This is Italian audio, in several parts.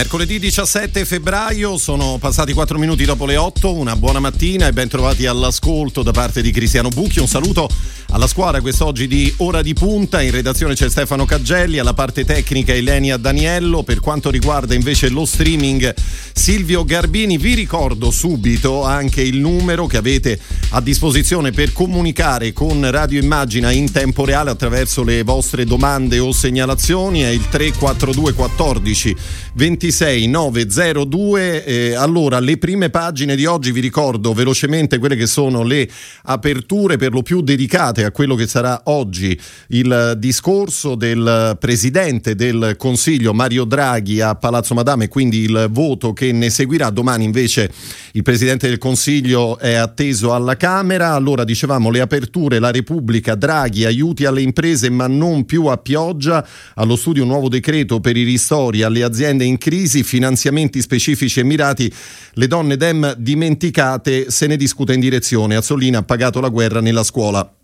Mercoledì 17 febbraio, sono passati 4 minuti dopo le 8, una buona mattina e ben trovati all'ascolto da parte di Cristiano Bucchi. Un saluto alla squadra quest'oggi di Ora di Punta, in redazione c'è Stefano Caggelli, alla parte tecnica Elenia Daniello, per quanto riguarda invece lo streaming Silvio Garbini. Vi ricordo subito anche il numero che avete a disposizione per comunicare con Radio Immagina in tempo reale attraverso le vostre domande o segnalazioni, è il 342 14 26 26902. Eh, allora, le prime pagine di oggi vi ricordo velocemente quelle che sono le aperture per lo più dedicate a quello che sarà oggi il discorso del Presidente del Consiglio Mario Draghi a Palazzo Madame, quindi il voto che ne seguirà. Domani invece il Presidente del Consiglio è atteso alla Camera. Allora, dicevamo, le aperture, la Repubblica, Draghi, aiuti alle imprese ma non più a pioggia, allo studio un nuovo decreto per i ristori alle aziende in crisi crisi, finanziamenti specifici e mirati, le donne dem dimenticate, se ne discute in direzione. Azzolina ha pagato la guerra nella scuola.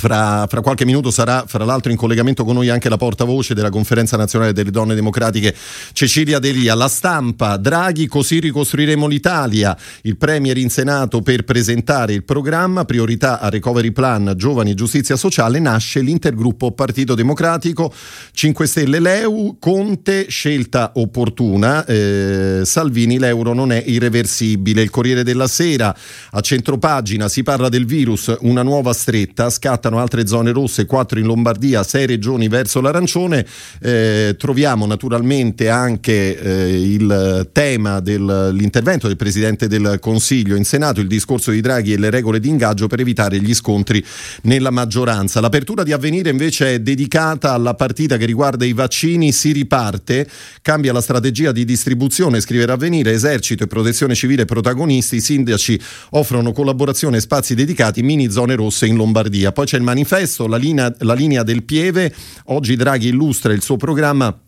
Fra, fra, qualche minuto sarà, fra l'altro, in collegamento con noi anche la portavoce della Conferenza Nazionale delle Donne Democratiche, Cecilia Delia. La stampa, Draghi, così ricostruiremo l'Italia. Il Premier in Senato per presentare il programma, priorità a Recovery Plan, Giovani e Giustizia Sociale, nasce l'intergruppo Partito Democratico, 5 Stelle Leu, Conte, scelta opportuna, eh, Salvini, l'euro non è irreversibile. Il Corriere della Sera, a centropagina, si parla del virus, una nuova stretta, scatta scattano altre zone rosse, 4 in Lombardia, 6 regioni verso l'arancione. Eh, troviamo naturalmente anche eh, il tema dell'intervento del Presidente del Consiglio in Senato, il discorso di Draghi e le regole di ingaggio per evitare gli scontri nella maggioranza. L'apertura di avvenire invece è dedicata alla partita che riguarda i vaccini, si riparte, cambia la strategia di distribuzione, scriverà avvenire, esercito e protezione civile protagonisti, i sindaci offrono collaborazione e spazi dedicati, mini zone rosse in Lombardia. Poi c'è il manifesto, la linea, la linea del Pieve. Oggi Draghi illustra il suo programma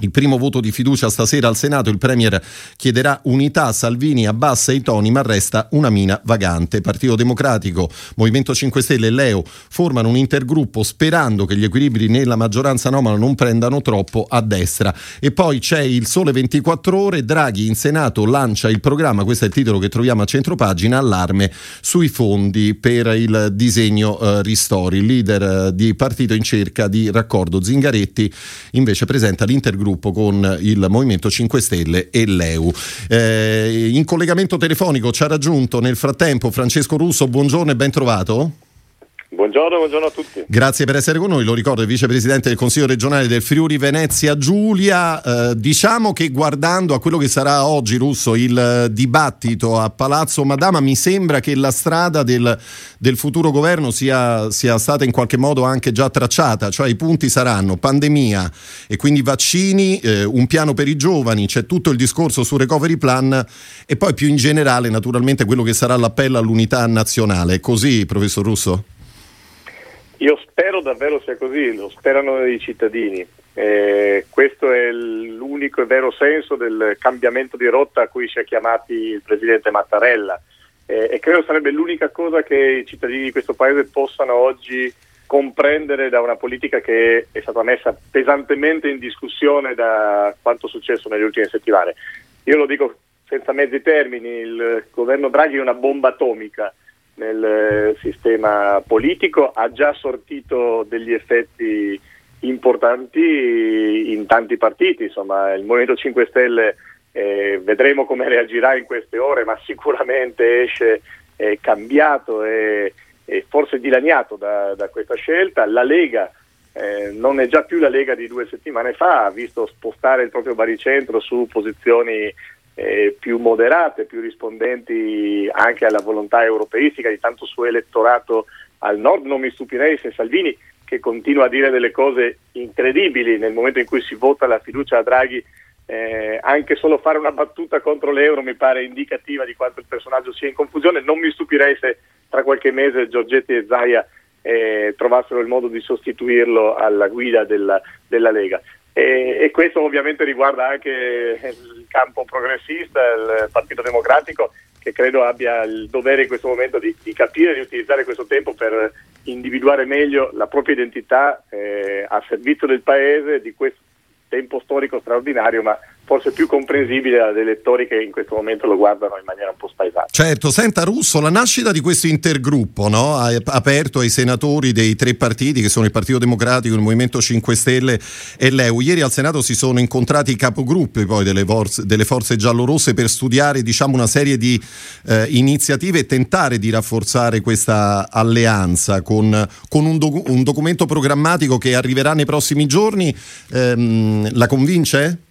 il primo voto di fiducia stasera al Senato, il Premier chiederà unità, Salvini abbassa i toni ma resta una mina vagante. Partito Democratico, Movimento 5 Stelle e Leo formano un intergruppo sperando che gli equilibri nella maggioranza anomala non prendano troppo a destra. E poi c'è il Sole 24 ore, Draghi in Senato lancia il programma, questo è il titolo che troviamo a centropagina, allarme sui fondi per il disegno eh, Ristori. Il leader eh, di partito in cerca di raccordo Zingaretti invece presenta l'intergruppo gruppo con il Movimento 5 Stelle e l'EU. Eh, in collegamento telefonico ci ha raggiunto nel frattempo Francesco Russo, buongiorno e ben trovato. Buongiorno, buongiorno, a tutti. Grazie per essere con noi, lo ricordo, il vicepresidente del Consiglio regionale del Friuli Venezia Giulia. Eh, diciamo che guardando a quello che sarà oggi, Russo, il eh, dibattito a Palazzo Madama, mi sembra che la strada del, del futuro governo sia, sia, stata in qualche modo anche già tracciata, cioè i punti saranno pandemia e quindi vaccini, eh, un piano per i giovani, c'è tutto il discorso su recovery plan e poi più in generale naturalmente quello che sarà l'appello all'unità nazionale. Così, professor Russo? Io spero davvero sia così, lo sperano i cittadini. Eh, questo è l'unico e vero senso del cambiamento di rotta a cui ci ha chiamati il Presidente Mattarella eh, e credo sarebbe l'unica cosa che i cittadini di questo Paese possano oggi comprendere da una politica che è stata messa pesantemente in discussione da quanto successo nelle ultime settimane. Io lo dico senza mezzi termini, il governo Draghi è una bomba atomica nel eh, sistema politico, ha già sortito degli effetti importanti in tanti partiti, insomma il Movimento 5 Stelle eh, vedremo come reagirà in queste ore, ma sicuramente esce eh, cambiato e, e, forse dilaniato da, da, questa scelta. La Lega eh, non è già più la Lega di due settimane fa, ha visto spostare il proprio baricentro su posizioni eh, più moderate, più rispondenti anche alla volontà europeistica di tanto suo elettorato al nord. Non mi stupirei se Salvini, che continua a dire delle cose incredibili nel momento in cui si vota la fiducia a Draghi, eh, anche solo fare una battuta contro l'euro mi pare indicativa di quanto il personaggio sia in confusione. Non mi stupirei se tra qualche mese Giorgetti e Zaia eh, trovassero il modo di sostituirlo alla guida della, della Lega. E, e, questo ovviamente riguarda anche il campo progressista, il Partito Democratico, che credo abbia il dovere in questo momento di, di capire di utilizzare questo tempo per individuare meglio la propria identità eh, a servizio del Paese, di questo tempo storico straordinario, ma forse più comprensibile ad elettori che in questo momento lo guardano in maniera un po' spaesata. Certo, senta Russo, la nascita di questo intergruppo no? aperto ai senatori dei tre partiti che sono il Partito Democratico, il Movimento 5 Stelle e l'EU. Ieri al Senato si sono incontrati i capogruppi poi delle forze, delle forze giallorosse per studiare diciamo, una serie di eh, iniziative e tentare di rafforzare questa alleanza con, con un, docu- un, documento programmatico che arriverà nei prossimi giorni. Ehm, la convince?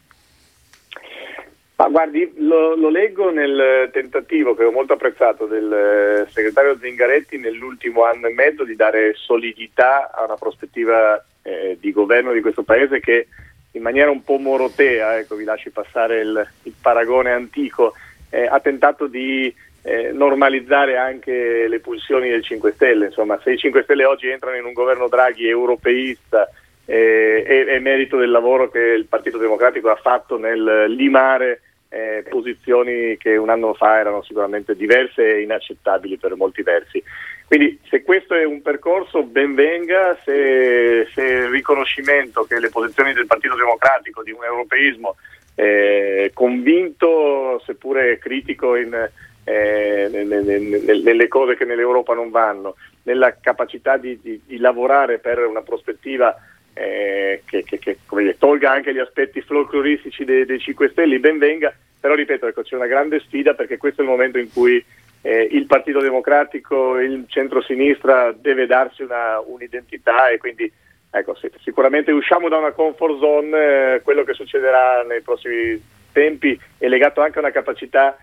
Ma guardi, lo, lo, leggo nel tentativo che ho molto apprezzato del eh, segretario Zingaretti nell'ultimo anno e mezzo di dare solidità a una prospettiva eh, di governo di questo paese che in maniera un po' morotea, ecco, vi lasci passare il, il paragone antico, eh, ha tentato di eh, normalizzare anche le pulsioni del 5 Stelle. Insomma, se i 5 Stelle oggi entrano in un governo Draghi europeista, eh, è, è merito del lavoro che il Partito Democratico ha fatto nel limare eh, posizioni che un anno fa erano sicuramente diverse e inaccettabili per molti versi. Quindi se questo è un percorso ben venga, se, se il riconoscimento che le posizioni del Partito Democratico di un europeismo eh, convinto, seppure critico in, eh, nelle, cose che nell'Europa non vanno, nella capacità di, di, di lavorare per una prospettiva eh, che, che, che dire, tolga anche gli aspetti folcloristici dei, dei 5 Stelle, ben venga, però ripeto, ecco, c'è una grande sfida perché questo è il momento in cui eh, il Partito Democratico, il centro-sinistra deve darsi una, un'identità e quindi ecco, sì, sicuramente usciamo da una comfort zone, eh, quello che succederà nei prossimi tempi è legato anche a una capacità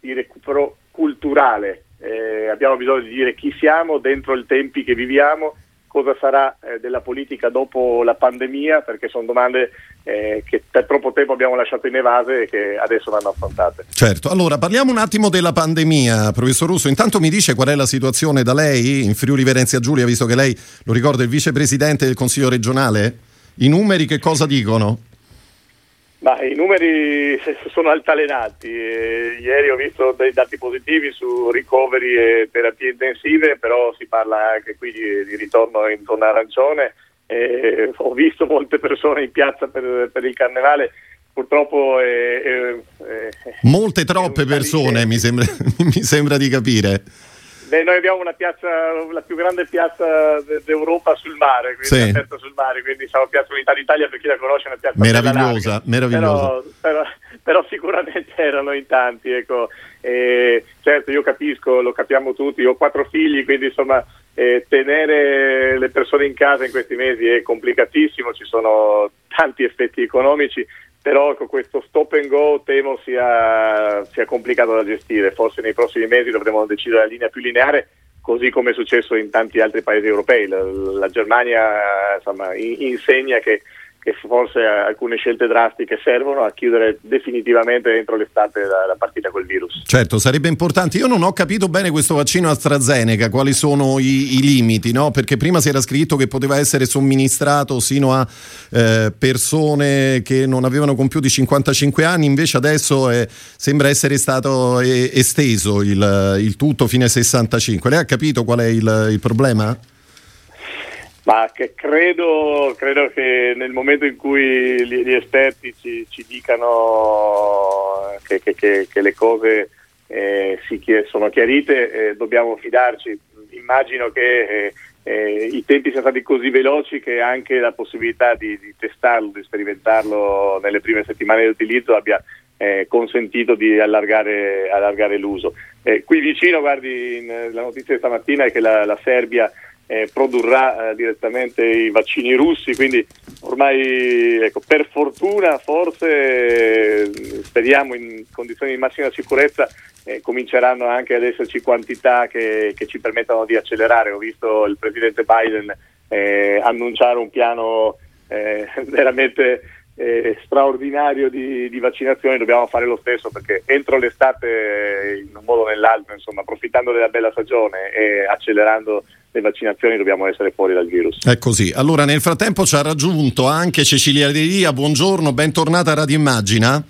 di recupero culturale, eh, abbiamo bisogno di dire chi siamo dentro i tempi che viviamo cosa sarà eh, della politica dopo la pandemia, perché sono domande eh, che per troppo tempo abbiamo lasciato in evase e che adesso vanno affrontate. Certo, allora parliamo un attimo della pandemia, professor Russo. Intanto mi dice qual è la situazione da lei in Friuli Venezia Giulia, visto che lei, lo ricorda, è il vicepresidente del Consiglio regionale? I numeri che cosa dicono? Ma I numeri sono altalenati. Eh, ieri ho visto dei dati positivi su ricoveri e terapie intensive, però si parla anche qui di, di ritorno in zona arancione. Eh, ho visto molte persone in piazza per, per il carnevale. Purtroppo è, è, è, molte troppe persone, mi sembra, mi sembra di capire. Beh, noi abbiamo una piazza, la più grande piazza d'Europa sul mare, quindi sì. sul mare, quindi siamo Piazza Unità d'Italia per chi la conosce, una piazza meravigliosa, meravigliosa. Però, però, però, sicuramente erano in tanti, ecco. E, certo, io capisco, lo capiamo tutti, ho quattro figli, quindi insomma eh, tenere le persone in casa in questi mesi è complicatissimo, ci sono tanti effetti economici, però con questo stop and go temo sia, sia, complicato da gestire, forse nei prossimi mesi dovremo decidere la linea più lineare, così come è successo in tanti altri paesi europei. La, la Germania insomma, in, insegna che che forse alcune scelte drastiche servono a chiudere definitivamente entro l'estate la, la partita col virus. Certo, sarebbe importante. Io non ho capito bene questo vaccino AstraZeneca, quali sono i, i limiti, no? perché prima si era scritto che poteva essere somministrato sino a eh, persone che non avevano con più di 55 anni, invece adesso è, sembra essere stato eh, esteso il, il, tutto fino ai 65. Lei ha capito qual è il, il problema? Ma credo, credo, che nel momento in cui gli, esperti ci, ci dicano che, che, che, che, le cose eh, si, sono chiarite, eh, dobbiamo fidarci. Immagino che eh, eh, i tempi siano stati così veloci che anche la possibilità di, di testarlo, di sperimentarlo nelle prime settimane di utilizzo abbia eh, consentito di allargare, allargare l'uso. Eh, qui vicino, guardi, in, la notizia di stamattina è che la, la Serbia eh, produrrà eh, direttamente i vaccini russi, quindi ormai ecco, per fortuna forse eh, speriamo in condizioni di massima sicurezza eh, cominceranno anche ad esserci quantità che, che, ci permettano di accelerare. Ho visto il presidente Biden eh, annunciare un piano eh, straordinario di, di, vaccinazioni, dobbiamo fare lo stesso perché entro l'estate in un modo o nell'altro, insomma, approfittando della bella stagione e accelerando le vaccinazioni dobbiamo essere fuori dal virus. È così. Allora nel frattempo ci ha raggiunto anche Cecilia Delia, buongiorno, bentornata a Radio Immagina.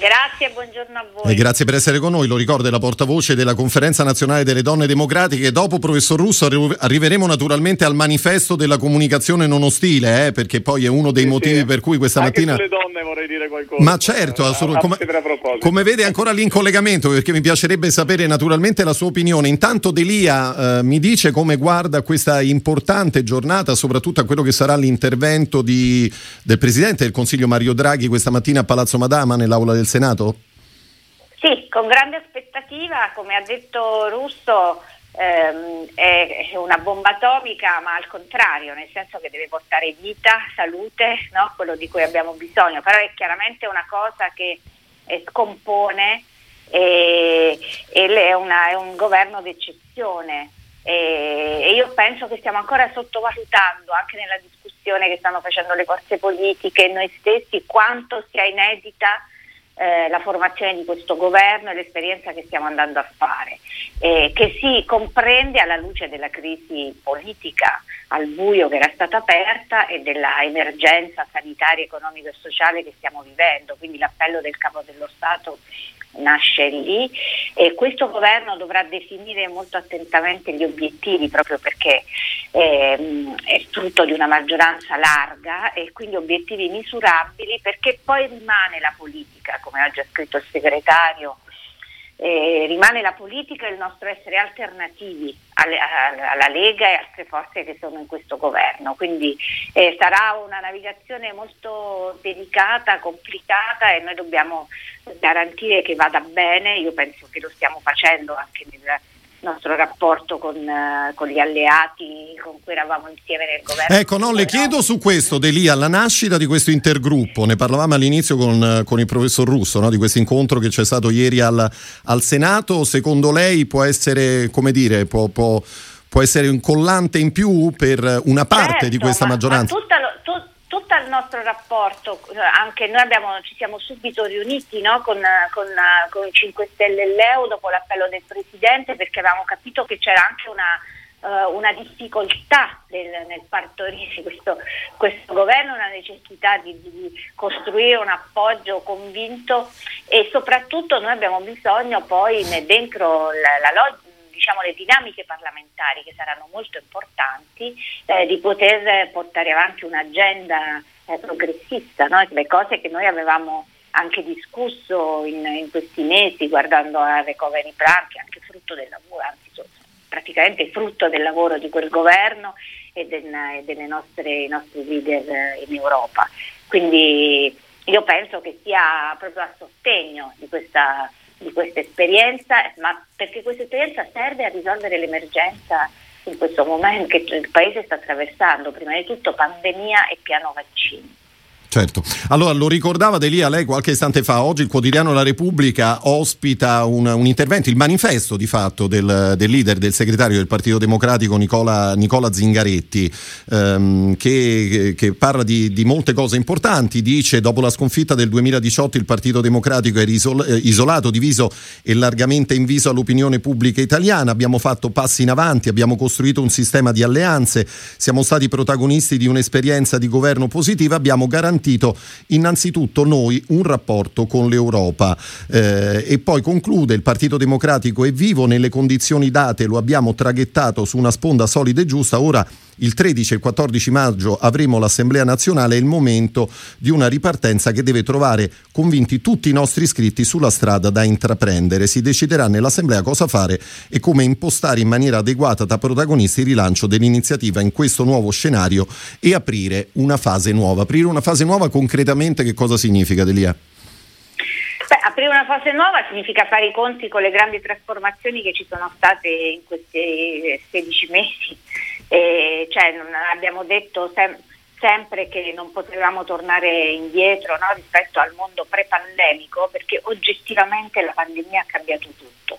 Grazie, buongiorno a voi. E grazie per essere con noi. Lo ricordo, è la portavoce della Conferenza Nazionale delle Donne Democratiche. Dopo, professor Russo, arriveremo naturalmente al manifesto della comunicazione non ostile, eh, perché poi è uno dei sì, motivi sì. per cui questa Anche mattina. Sulle donne vorrei dire qualcosa. Ma certo, assolutamente. Come, come, vede ancora lì in collegamento, perché mi piacerebbe sapere naturalmente la sua opinione. Intanto Delia eh, mi dice come guarda questa importante giornata, soprattutto a quello che sarà l'intervento di, del Presidente del Consiglio Mario Draghi questa mattina a Palazzo Madama nell'aula del Senato? Sì, con grande aspettativa, come ha detto Russo, ehm, è una bomba atomica, ma al contrario, nel senso che deve portare vita, salute, no? quello di cui abbiamo bisogno, però è chiaramente una cosa che scompone e, e è, una, è, un governo d'eccezione. E, e io penso che stiamo ancora sottovalutando anche nella discussione che stanno facendo le forze politiche noi stessi quanto sia inedita eh, la formazione di questo governo e l'esperienza che stiamo andando a fare, eh, che si comprende alla luce della crisi politica al buio che era stata aperta e della emergenza sanitaria, economica e sociale che stiamo vivendo. Quindi l'appello del Capo dello Stato nasce lì e questo governo dovrà definire molto attentamente gli obiettivi proprio perché ehm, è frutto di una maggioranza larga e quindi obiettivi misurabili perché poi rimane la politica, come oggi ha scritto il segretario eh, rimane la politica e il nostro essere alternativi alle, alla Lega e altre forze che sono in questo governo. Quindi eh, sarà una navigazione molto delicata, complicata e noi dobbiamo garantire che vada bene. Io penso che lo stiamo facendo anche nel nostro rapporto con, uh, con, gli alleati con cui eravamo insieme nel governo. Ecco, no, le chiedo su questo, Delia, la nascita di questo intergruppo, ne parlavamo all'inizio con, con il professor Russo, no, di questo incontro che c'è stato ieri al, al, Senato, secondo lei può essere, come dire, può, può, può essere un collante in più per una parte certo, di questa ma, maggioranza? Ma tutta tutto il nostro rapporto, anche noi abbiamo, ci siamo subito riuniti no, con, con, con, i 5 Stelle e l'EU dopo l'appello del Presidente perché avevamo capito che c'era anche una, uh, una difficoltà del, nel partorire questo, questo, governo, una necessità di, di, costruire un appoggio convinto e soprattutto noi abbiamo bisogno poi dentro la, la logica diciamo, le dinamiche parlamentari che saranno molto importanti, eh, di poter portare avanti un'agenda eh, progressista, no? le cose che noi avevamo anche discusso in, in, questi mesi guardando a recovery plan, che è anche frutto del lavoro, anzi praticamente frutto del lavoro di quel governo e, del, e nostre, nostri leader eh, in Europa. Quindi io penso che sia proprio a sostegno di questa di questa esperienza, ma perché questa esperienza serve a risolvere l'emergenza in questo momento che il Paese sta attraversando, prima di tutto pandemia e piano vaccini. Certo, allora lo ricordava Delia lei qualche istante fa, oggi il quotidiano La Repubblica ospita un, un intervento, il manifesto di fatto del, del, leader, del segretario del Partito Democratico Nicola, Nicola Zingaretti, ehm, che, che, parla di, di, molte cose importanti, dice dopo la sconfitta del 2018 il Partito Democratico era isol, isolato, diviso e largamente inviso all'opinione pubblica italiana, abbiamo fatto passi in avanti, abbiamo costruito un sistema di alleanze, siamo stati protagonisti di un'esperienza di governo positiva, abbiamo garantito garantito innanzitutto noi un rapporto con l'Europa. Eh, e poi conclude il Partito Democratico è vivo nelle condizioni date, lo abbiamo traghettato su una sponda solida e giusta, ora il 13 e il 14 maggio avremo l'Assemblea nazionale, è il momento di una ripartenza che deve trovare convinti tutti i nostri iscritti sulla strada da intraprendere. Si deciderà nell'Assemblea cosa fare e come impostare in maniera adeguata da protagonisti il rilancio dell'iniziativa in questo nuovo scenario e aprire una fase nuova. Aprire una fase nuova concretamente che cosa significa Delia? Beh, aprire una fase nuova significa fare i conti con le grandi trasformazioni che ci sono state in questi 16 mesi e cioè, abbiamo detto sem- sempre che non potevamo tornare indietro no, rispetto al mondo pre-pandemico perché oggettivamente la pandemia ha cambiato tutto.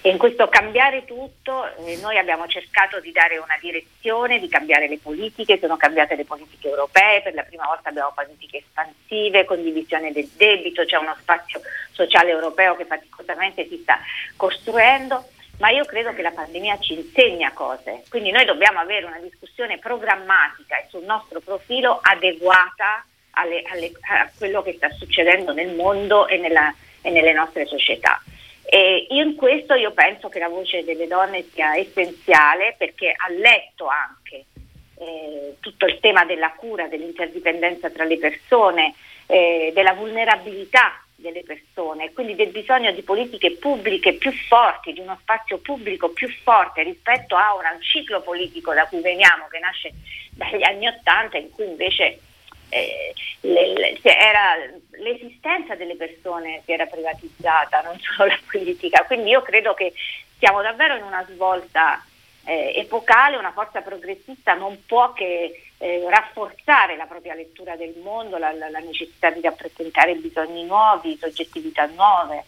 E in questo cambiare tutto eh, noi abbiamo cercato di dare una direzione, di cambiare le politiche, sono cambiate le politiche europee, per la prima volta abbiamo politiche espansive, condivisione del debito, c'è uno spazio sociale europeo che faticosamente si sta costruendo ma io credo che la pandemia ci insegna cose, quindi noi dobbiamo avere una discussione programmatica e sul nostro profilo adeguata alle, alle, a quello che sta succedendo nel mondo e, nella, e nelle nostre società. E in questo io penso che la voce delle donne sia essenziale perché ha letto anche eh, tutto il tema della cura, dell'interdipendenza tra le persone, eh, della vulnerabilità delle persone, quindi del bisogno di politiche pubbliche più forti, di uno spazio pubblico più forte rispetto a un ciclo politico da cui veniamo, che nasce dagli anni Ottanta, in cui invece eh, le, le, era, l'esistenza delle persone si era privatizzata, non solo la politica. Quindi io credo che siamo davvero in una svolta eh, epocale, una forza progressista non può che eh, rafforzare la propria lettura del mondo, la, la, la, necessità di rappresentare bisogni nuovi, soggettività nuove.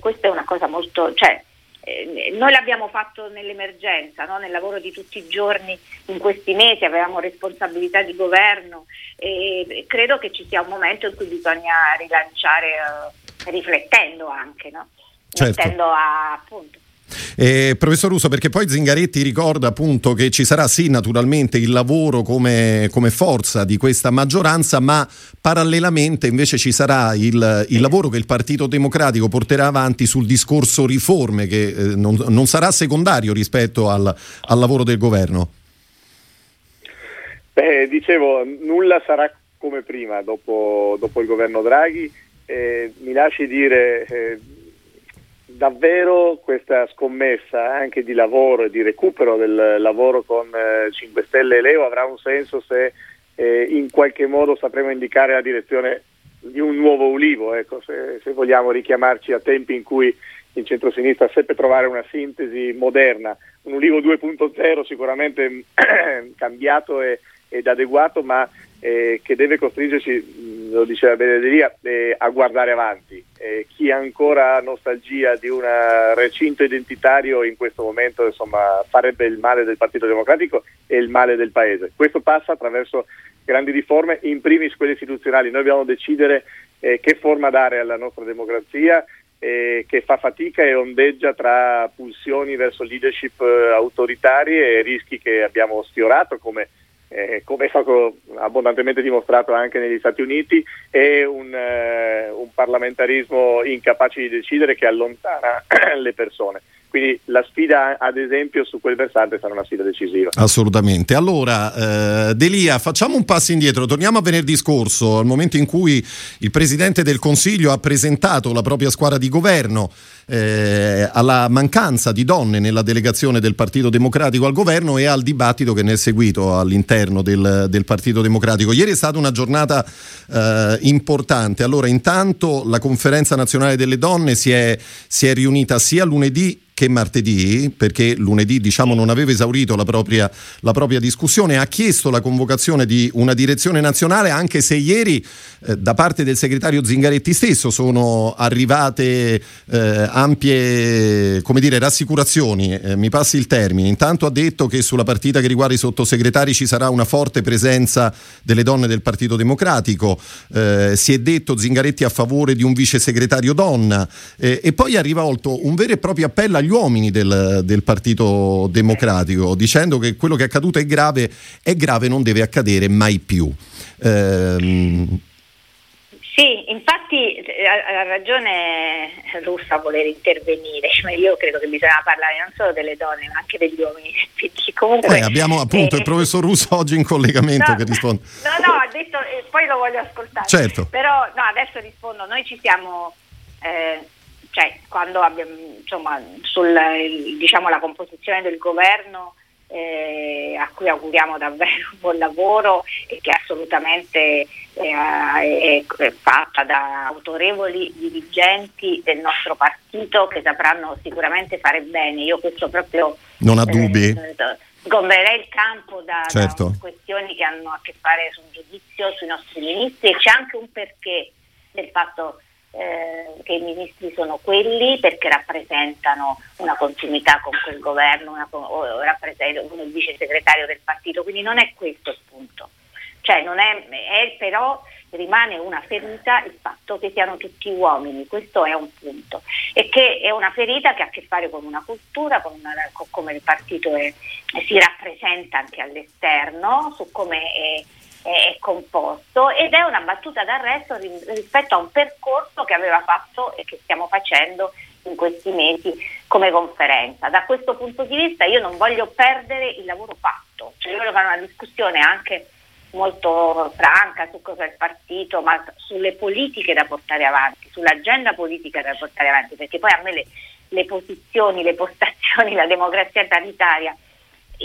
questa è una cosa molto... Cioè, eh, noi l'abbiamo fatto nell'emergenza, no? nel lavoro di tutti i giorni in questi mesi, avevamo responsabilità di governo e credo che ci sia un momento in cui bisogna rilanciare eh, riflettendo anche, no? certo. mettendo a appunto eh, professor Russo, perché poi Zingaretti ricorda appunto che ci sarà sì naturalmente il lavoro come, come forza di questa maggioranza, ma parallelamente invece ci sarà il, il, lavoro che il Partito Democratico porterà avanti sul discorso riforme, che eh, non, non, sarà secondario rispetto al, al lavoro del governo. Beh, dicevo, nulla sarà come prima dopo, dopo il governo Draghi. Eh, mi lasci dire, eh, davvero questa scommessa anche di lavoro e di recupero del lavoro con eh, 5 Stelle e Leo avrà un senso se eh, in qualche modo sapremo indicare la direzione di un nuovo Ulivo, ecco, se, se, vogliamo richiamarci a tempi in cui il centro-sinistra seppe trovare una sintesi moderna, un Ulivo 2.0 sicuramente cambiato e, ed adeguato, ma eh, che deve costringerci, lo diceva Benedelia, eh, a guardare avanti. Eh, chi ancora nostalgia di un recinto identitario in questo momento insomma, farebbe il male del Partito Democratico e il male del Paese. Questo passa attraverso grandi riforme, in primis quelle istituzionali. Noi dobbiamo decidere eh, che forma dare alla nostra democrazia eh, che fa fatica e ondeggia tra pulsioni verso leadership eh, autoritarie e rischi che abbiamo sfiorato come eh, come è stato abbondantemente dimostrato anche negli Stati Uniti, è un, eh, un parlamentarismo incapace di decidere che allontana le persone. Quindi la sfida, ad esempio, su quel versante sarà una sfida decisiva. Assolutamente. Allora, eh, Delia, facciamo un passo indietro. Torniamo a venerdì scorso, al momento in cui il Presidente del Consiglio ha presentato la propria squadra di governo eh, alla mancanza di donne nella delegazione del Partito Democratico al governo e al dibattito che ne è seguito all'interno del, del Partito Democratico. Ieri è stata una giornata eh, importante. Allora, intanto la Conferenza Nazionale delle Donne si è, si è riunita sia lunedì che martedì, perché lunedì diciamo, non aveva esaurito la propria, la propria, discussione, ha chiesto la convocazione di una direzione nazionale, anche se ieri eh, da parte del segretario Zingaretti stesso sono arrivate eh, ampie dire, rassicurazioni, eh, mi passi il termine. Intanto ha detto che sulla partita che riguarda i sottosegretari ci sarà una forte presenza delle donne del Partito Democratico, eh, si è detto Zingaretti a favore di un vice segretario donna eh, e poi ha rivolto un vero e proprio appello agli uomini del, del, Partito Democratico, dicendo che quello che è accaduto è grave, è grave, non deve accadere mai più. Ehm... Sì, infatti eh, ha ragione Russa a voler intervenire, ma io credo che bisogna parlare non solo delle donne ma anche degli uomini. Comunque, eh, abbiamo appunto eh, il professor Russo oggi in collegamento no, che risponde. No, no, ha detto, eh, poi lo voglio ascoltare. Certo. Però no, adesso rispondo, noi ci siamo eh, cioè quando abbiamo insomma sulla diciamo, composizione del governo eh, a cui auguriamo davvero un buon lavoro e che assolutamente eh, è, è, fatta da autorevoli dirigenti del nostro partito che sapranno sicuramente fare bene. Io questo proprio non ha dubbi. Eh, sgomberei il campo da, certo. da questioni che hanno a che fare sul giudizio sui nostri ministri e c'è anche un perché del fatto eh, che i ministri sono quelli perché rappresentano una continuità con quel governo, una, o rappresentano il vice segretario del partito, quindi non è questo il punto. Cioè è, è però rimane una ferita il fatto che siano tutti uomini, questo è un punto, e che è una ferita che ha a che fare con una cultura, con, una, con come il partito è, si rappresenta anche all'esterno, su come è, è, composto ed è una battuta d'arresto rispetto a un percorso che aveva fatto e che stiamo facendo in questi mesi come conferenza. Da questo punto di vista io non voglio perdere il lavoro fatto, cioè io voglio fare una discussione anche molto franca su cosa è il partito, ma sulle politiche da portare avanti, sull'agenda politica da portare avanti, perché poi a me le, le posizioni, le postazioni, la democrazia sanitaria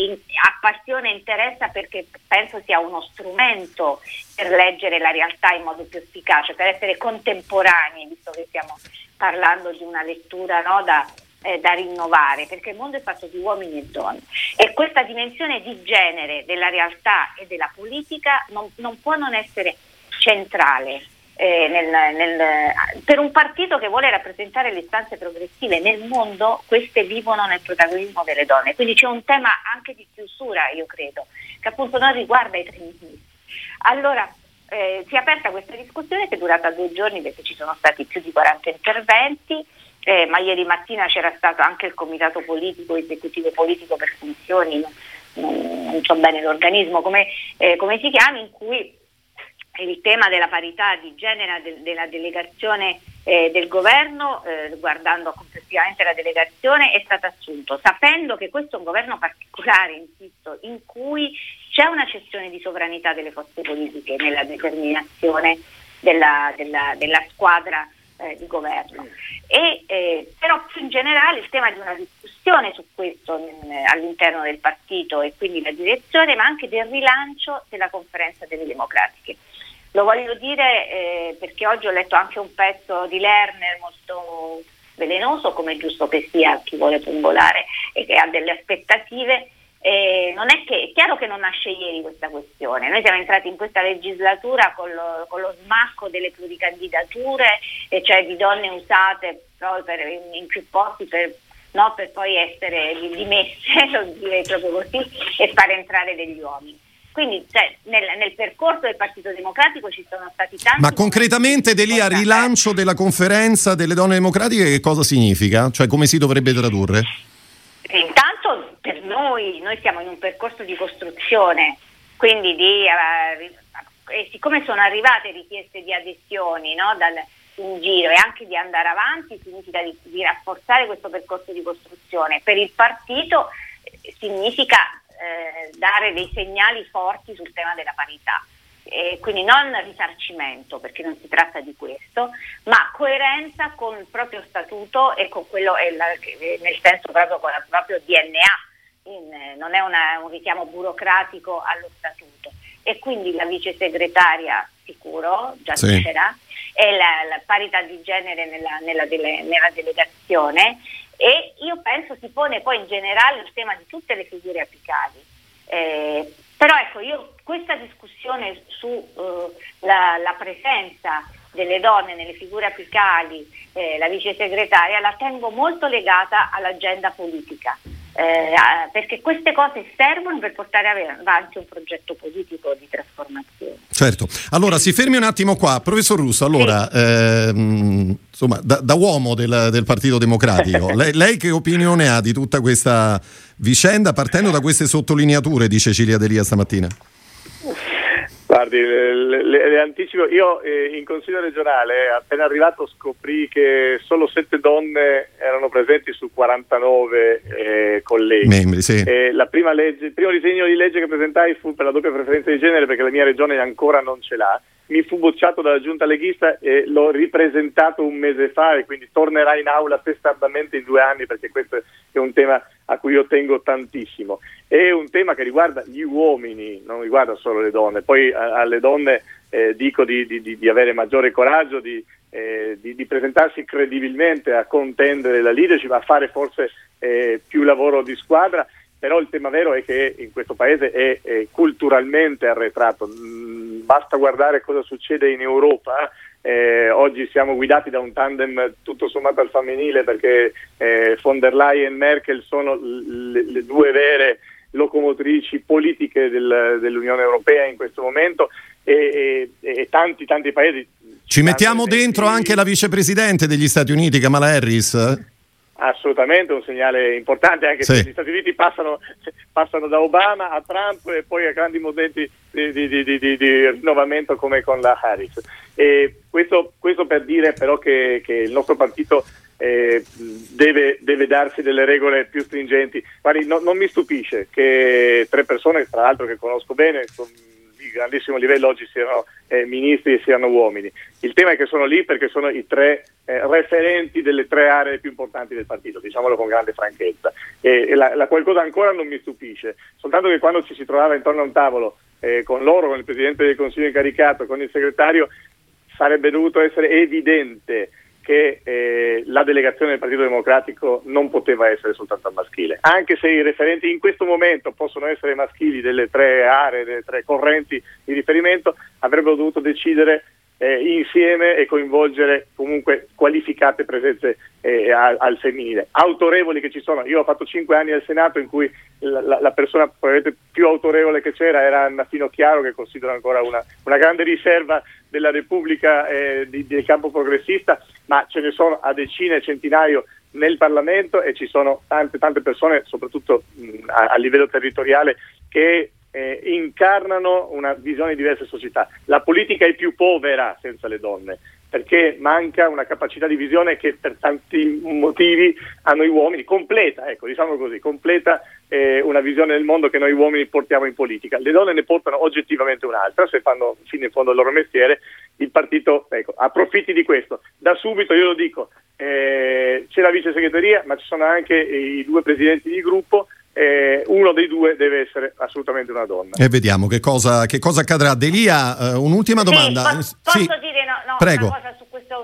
in, appassiona e interessa perché penso sia uno strumento per leggere la realtà in modo più efficace, per essere contemporanei, visto che stiamo parlando di una lettura no, da, eh, da rinnovare, perché il mondo è fatto di uomini e donne e questa dimensione di genere della realtà e della politica non, non può non essere centrale. Eh, nel, nel, per un partito che vuole rappresentare le istanze progressive nel mondo, queste vivono nel protagonismo delle donne. Quindi c'è un tema anche di chiusura, io credo, che appunto non riguarda i femministi. Allora, eh, si è aperta questa discussione che è durata due giorni perché ci sono stati più di 40 interventi eh, ma ieri mattina c'era stato anche il comitato politico, esecutivo politico per funzioni, non, non so bene l'organismo come, eh, come, si chiama, in cui il tema della parità di genere de, della delegazione eh, del governo, eh, guardando complessivamente la delegazione, è stato assunto, sapendo che questo è un governo particolare, insisto, in cui c'è una cessione di sovranità delle forze politiche nella determinazione della, della, della squadra eh, di governo. E, eh, però più in generale il tema di una discussione su questo in, all'interno del partito e quindi la direzione, ma anche del rilancio della conferenza delle democratiche. Lo voglio dire eh, perché oggi ho letto anche un pezzo di Lerner molto velenoso, come è giusto che sia chi vuole pungolare e che ha delle aspettative eh, è che è chiaro che non nasce ieri questa questione. Noi siamo entrati in questa legislatura con lo, con lo smacco delle pluricandidature, cioè di donne usate per, in, in, più posti per, no, per poi essere dimesse, lo direi proprio così, e far entrare degli uomini. Quindi cioè, nel, nel, percorso del Partito Democratico ci sono stati tanti. Ma concretamente, Delia, rilancio della conferenza delle donne democratiche, che cosa significa? Cioè, come si dovrebbe tradurre? Intanto per noi, noi siamo in un percorso di costruzione, quindi di, uh, e siccome sono arrivate richieste di adesioni no, dal, in giro e anche di andare avanti significa di, di rafforzare questo percorso di costruzione. Per il partito eh, significa eh, dare dei segnali forti sul tema della parità eh, quindi non risarcimento perché non si tratta di questo, ma coerenza con il proprio statuto e con quello, nel senso proprio con il proprio DNA, in, non è una, un richiamo burocratico allo statuto. E quindi la vice segretaria sicuro, già sì. c'era, e la, la, parità di genere nella, nella, dele, nella delegazione e io penso si pone poi in generale il tema di tutte le figure apicali. Eh, però ecco, io questa discussione sulla uh, presenza delle donne nelle figure apicali, eh, la vice segretaria, la tengo molto legata all'agenda politica. Eh, perché queste cose servono per portare avanti un progetto politico di trasformazione. Certo, allora si fermi un attimo qua, professor Russo, allora sì. ehm, insomma da, da uomo del, del, Partito Democratico, lei, lei, che opinione ha di tutta questa vicenda partendo da queste sottolineature di Cecilia Delia stamattina? Guardi, le, le, le anticipo, io eh, in Consiglio regionale appena arrivato scoprì che solo sette donne erano presenti su 49 eh, colleghi. Membri, sì. eh, legge, il primo disegno di legge che presentai fu per la doppia preferenza di genere perché la mia regione ancora non ce l'ha mi fu bocciato dalla giunta leghista e l'ho ripresentato un mese fa e quindi tornerà in aula testardamente in due anni perché questo è un tema a cui io tengo tantissimo. È un tema che riguarda gli uomini, non riguarda solo le donne. Poi a, alle donne eh, dico di, di, di, avere maggiore coraggio, di, eh, di, presentarsi credibilmente a contendere la leadership, a fare forse eh, più lavoro di squadra però il tema vero è che in questo paese è, è culturalmente arretrato, mm, basta guardare cosa succede in Europa. Eh, oggi siamo guidati da un tandem tutto sommato al femminile perché eh, von der Leyen e Merkel sono le, le due vere locomotrici politiche del, dell'Unione Europea in questo momento e, e, e tanti tanti paesi. Ci mettiamo dentro anche la vicepresidente degli Stati Uniti, Kamala Harris? Assolutamente un segnale importante, anche sì. se gli Stati Uniti passano, passano, da Obama a Trump e poi a grandi momenti di, di, di, di rinnovamento come con la Harris. Questo, questo, per dire però che, che il nostro partito eh, deve, deve, darsi delle regole più stringenti. Guardi, no, non mi stupisce che tre persone, tra l'altro che conosco bene, con, di grandissimo livello oggi siano eh, ministri e siano uomini. Il tema è che sono lì perché sono i tre eh, referenti delle tre aree più importanti del partito, diciamolo con grande franchezza. E, e la, la qualcosa ancora non mi stupisce, soltanto che quando ci si trovava intorno a un tavolo eh, con loro, con il Presidente del Consiglio incaricato, con il segretario, sarebbe dovuto essere evidente che eh, la delegazione del Partito Democratico non poteva essere soltanto maschile, anche se i referenti in questo momento possono essere maschili delle tre aree, delle tre correnti di riferimento, avrebbero dovuto decidere eh, insieme e coinvolgere comunque qualificate presenze eh, al, femminile, autorevoli che ci sono. Io ho fatto cinque anni al Senato in cui la, la, la persona più autorevole che c'era era Anna Fino Chiaro, che considero ancora una, una grande riserva della Repubblica eh, di, del campo progressista, ma ce ne sono a decine, centinaio nel Parlamento e ci sono tante, tante persone, soprattutto mh, a, a livello territoriale, che eh, incarnano una visione di diverse società. La politica è più povera senza le donne, perché manca una capacità di visione che per tanti motivi a noi uomini, completa, ecco, diciamo così, completa eh, una visione del mondo che noi uomini portiamo in politica. Le donne ne portano oggettivamente un'altra, se fanno fino in fondo il loro mestiere, il partito ecco, approfitti di questo. Da subito io lo dico, eh, c'è la vice segreteria, ma ci sono anche i due presidenti di gruppo eh, uno dei due deve essere assolutamente una donna. E vediamo che cosa, che cosa accadrà. Delia, uh, un'ultima domanda. Sì, posso, sì. dire no, no, Prego. una cosa su questo?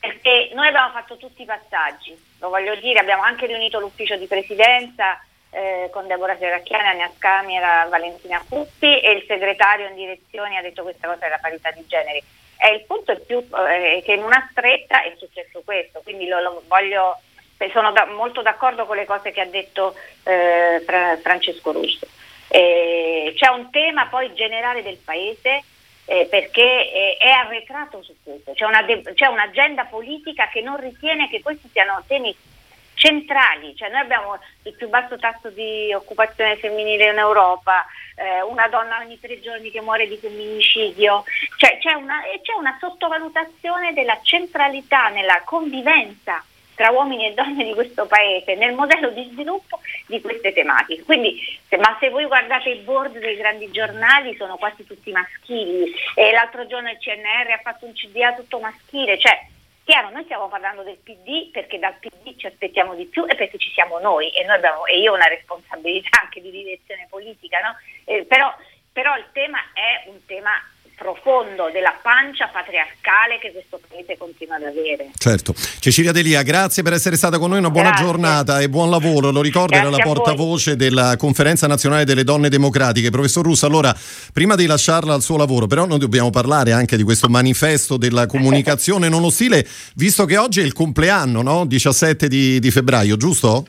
Perché noi abbiamo fatto tutti i passaggi, lo voglio dire, abbiamo anche riunito l'ufficio di presidenza eh, con Deborah Serracchiani, Ania Scamera, Valentina Puppi e il segretario in direzione ha detto questa cosa della parità di generi. E il punto è più eh, che in una stretta è successo questo, quindi lo, lo voglio sono da, molto d'accordo con le cose che ha detto eh, Fra, Francesco Russo. Eh, c'è un tema poi generale del Paese eh, perché è, è, arretrato su questo, c'è, una de- c'è, un'agenda politica che non ritiene che questi siano temi centrali, cioè noi abbiamo il più basso tasso di occupazione femminile in Europa, eh, una donna ogni tre giorni che muore di femminicidio, cioè, c'è, una, c'è una sottovalutazione della centralità nella convivenza tra uomini e donne di questo paese nel modello di sviluppo di queste tematiche. Quindi, se, ma se voi guardate i board dei grandi giornali sono quasi tutti maschili e l'altro giorno il CNR ha fatto un CDA tutto maschile, cioè chiaro, noi stiamo parlando del PD perché dal PD ci aspettiamo di più e perché ci siamo noi e, noi abbiamo, e io ho una responsabilità anche di direzione politica, no? eh, però, però il tema è un tema profondo della pancia patriarcale che questo paese continua ad avere. Certo. Cecilia Delia, grazie per essere stata con noi, una buona grazie. giornata e buon lavoro. Lo ricordo, era la portavoce della Conferenza Nazionale delle Donne Democratiche. Professor Russo, allora, prima di lasciarla al suo lavoro, però noi dobbiamo parlare anche di questo manifesto della comunicazione non ostile, visto che oggi è il compleanno, no? 17 di, di febbraio, giusto?